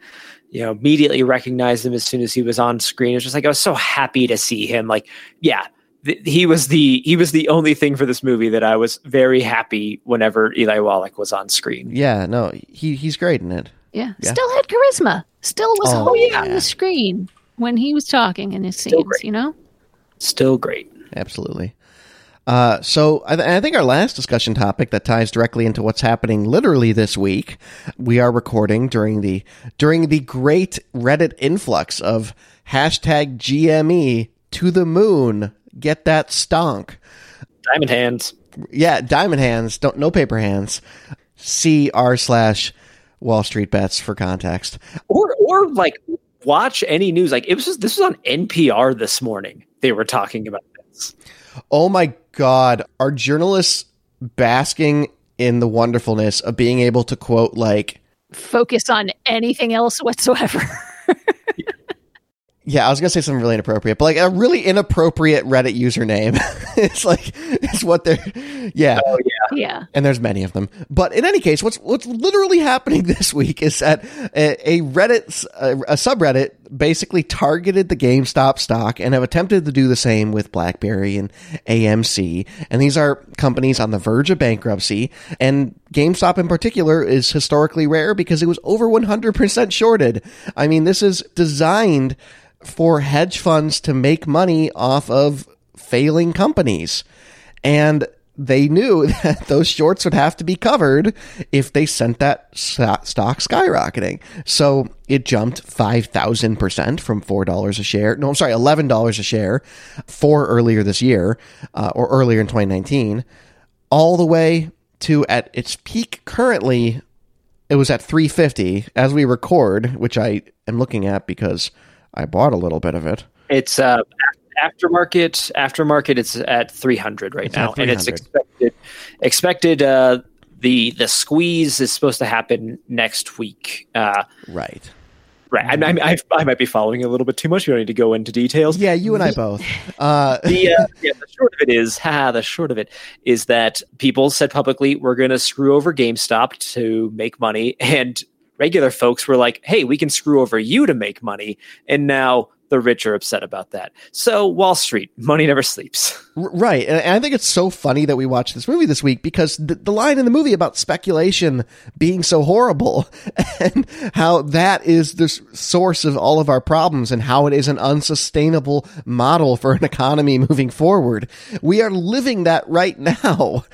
you know, immediately recognized him as soon as he was on screen. It was just like I was so happy to see him. Like, yeah, th- he was the he was the only thing for this movie that I was very happy whenever Eli Wallach was on screen. Yeah, no, he he's great in it. Yeah, yeah. still had charisma. Still was oh, yeah. on the screen when he was talking in his scenes. You know, still great. Absolutely. Uh, so I, th- I, think our last discussion topic that ties directly into what's happening literally this week, we are recording during the during the great Reddit influx of hashtag GME to the moon. Get that stonk. Diamond hands. Yeah, diamond hands. Don't no paper hands. C r slash Wall Street bets for context. Or or like watch any news. Like it was just, this was on NPR this morning. They were talking about this. Oh my God. Are journalists basking in the wonderfulness of being able to quote, like, focus on anything else whatsoever? (laughs) Yeah, I was gonna say something really inappropriate, but like a really inappropriate Reddit username. (laughs) it's like it's what they're. Yeah. Oh yeah. Yeah. And there's many of them. But in any case, what's what's literally happening (laughs) this week is that a, a Reddit a, a subreddit basically targeted the GameStop stock and have attempted to do the same with BlackBerry and AMC. And these are companies on the verge of bankruptcy. And GameStop in particular is historically rare because it was over 100% shorted. I mean, this is designed for hedge funds to make money off of failing companies. And they knew (laughs) that those shorts would have to be covered if they sent that stock skyrocketing. So it jumped 5,000% from $4 a share. No, I'm sorry, $11 a share for earlier this year, uh, or earlier in 2019, all the way to at its peak currently, it was at 350 as we record, which I am looking at because I bought a little bit of it. It's uh, aftermarket. Aftermarket, it's at 300 right It's now, at and it's expected. Expected. Uh, the the squeeze is supposed to happen next week. Uh, Right. right. I, I, I, I might be following a little bit too much. We don't need to go into details. Yeah, you and I both. (laughs) Uh, the, uh, yeah, the short of it is, ha, the short of it is that people said publicly, we're going to screw over GameStop to make money. And regular folks were like, hey, we can screw over you to make money. And now the rich are upset about that. So, Wall Street, money never sleeps. (laughs) Right. And and I think it's so funny that we watched this movie this week because the, the line in the movie about speculation being so horrible (laughs) and how that is the source of all of our problems and how it is an unsustainable model for an economy moving forward. We are living that right now.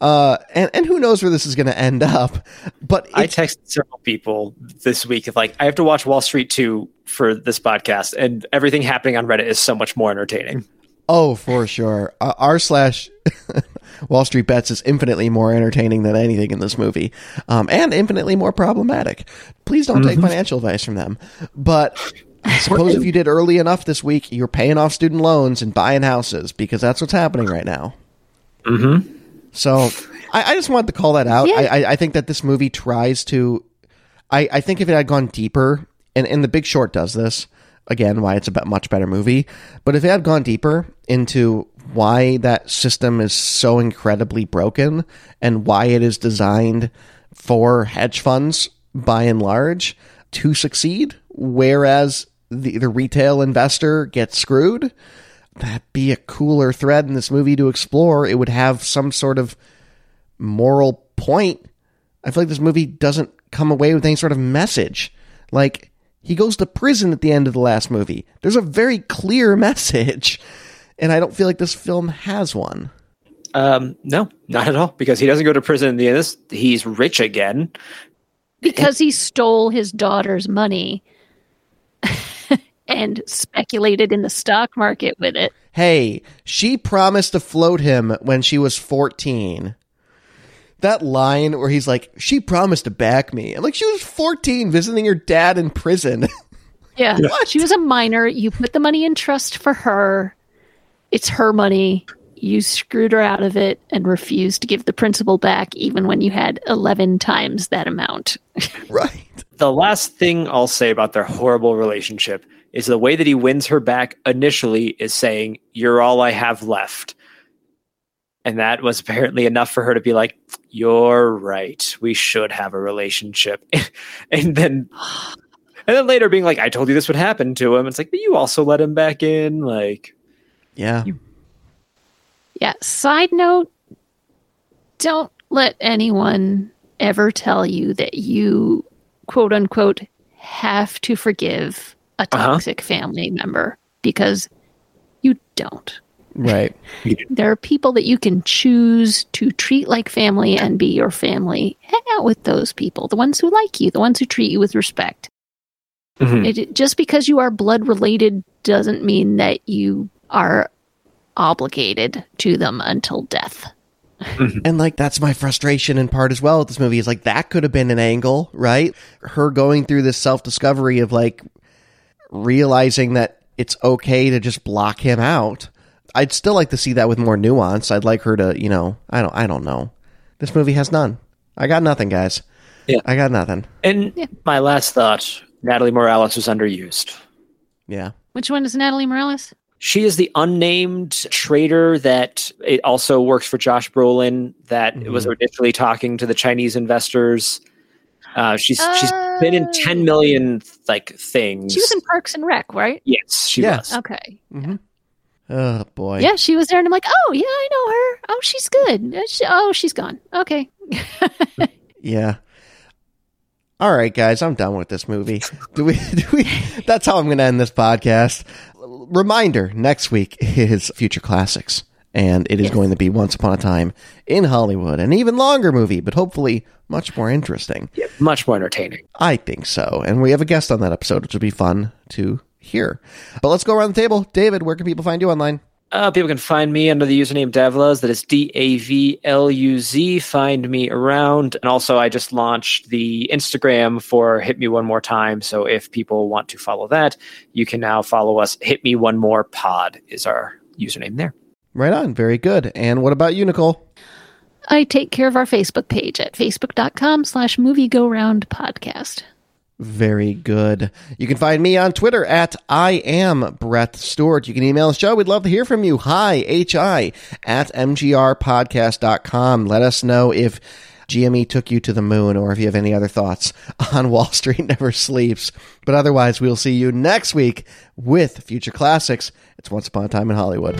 Uh, and, and who knows where this is going to end up. But I texted several people this week of like, I have to watch Wall Street 2 for this podcast, and everything happening on Reddit is so much more entertaining. Oh, for sure. Uh, r slash (laughs) Wall Street Bets is infinitely more entertaining than anything in this movie, um, and infinitely more problematic. Please don't take financial advice from them. But I suppose if you did early enough this week, you're paying off student loans and buying houses because that's what's happening right now. Mm-hmm. So I, I just wanted to call that out. Yeah. I, I, I think that this movie tries to. I, I think if it had gone deeper, and, and The Big Short does this again, why it's a much better movie. But if it had gone deeper into why that system is so incredibly broken and why it is designed for hedge funds by and large to succeed, whereas the, the retail investor gets screwed, that'd be a cooler thread in this movie to explore. It would have some sort of moral point. I feel like this movie doesn't come away with any sort of message. Like, he goes to prison at the end of the last movie. There's a very clear (laughs) message, and I don't feel like this film has one. Um, no, not at all, because he doesn't go to prison in the end. He's rich again. because he stole his daughter's money (laughs) and speculated in the stock market with it. Hey, she promised to float him when she was 14. That line where he's like, she promised to back me. I'm like, she was 14 visiting her dad in prison. (laughs) Yeah. She was a minor. You put the money in trust for her. It's her money. You screwed her out of it and refused to give the principal back even when you had 11 times that amount. (laughs) right. The last thing I'll say about their horrible relationship is the way that he wins her back initially is saying, You're all I have left. And that was apparently enough for her to be like, You're right. We should have a relationship. (laughs) and then and then later being like, I told you this would happen to him. It's like, but you also let him back in. Like, Yeah. Yeah. Side note don't let anyone ever tell you that you, quote unquote, have to forgive a Uh-huh. toxic family member because you don't. Right. (laughs) There are people that you can choose to treat like family and be your family. Hang out with those people, the ones who like you, the ones who treat you with respect. Mhm. It, just because you are blood related doesn't mean that you are obligated to them until death. And like that's my frustration in part as well with this movie is like that could have been an angle, right? Her going through this self discovery of like realizing that it's okay to just block him out. I'd still like to see that with more nuance. I'd like her to, you know, I don't I don't know. This movie has none. I got nothing, guys. Yeah. I got nothing. and my last thought Natalie Morales was underused. Yeah. Which one is Natalie Morales? She is the unnamed trader that it also works for Josh Brolin. That Mhm. was initially talking to the Chinese investors. Uh, she's she's been in ten million like things. She was in Parks and Rec, right? yes, she Yeah. was. Okay. hmm Oh boy. Yeah, she was there, and I'm like, oh yeah, I know her. Oh, she's good. Uh, she- oh, she's gone. Okay. (laughs) Yeah. All right, guys, I'm done with this movie. Do we? (laughs) Do we? That's how I'm going to end this podcast. Reminder: next week is future classics, and it is Yes. going to be Once Upon a Time in Hollywood, an even longer movie, but hopefully much more interesting. Yeah, much more entertaining. I think so, and we have a guest on that episode, which will be fun to hear. But let's go around the table. David, where can people find you online? Uh, people can find me under the username Davluz. That is D A V L U Z. Find me around. And also, I just launched the Instagram for Hit Me One More Time. So if people want to follow that, you can now follow us. Hit Me One More Pod is our username there. Right on. Very good. And what about you, Nicole? I take care of our Facebook page at facebook.com slash movie go round podcast. Very good. You can find me on Twitter at I am Brett Stewart. You can email the show. We'd love to hear from you. Hi, hi at mgrpodcast.com. Let us know if GME took you to the moon or if you have any other thoughts (laughs) on Wall Street (laughs) Never Sleeps. But otherwise, we'll see you next week with future classics. It's Once Upon a Time in Hollywood.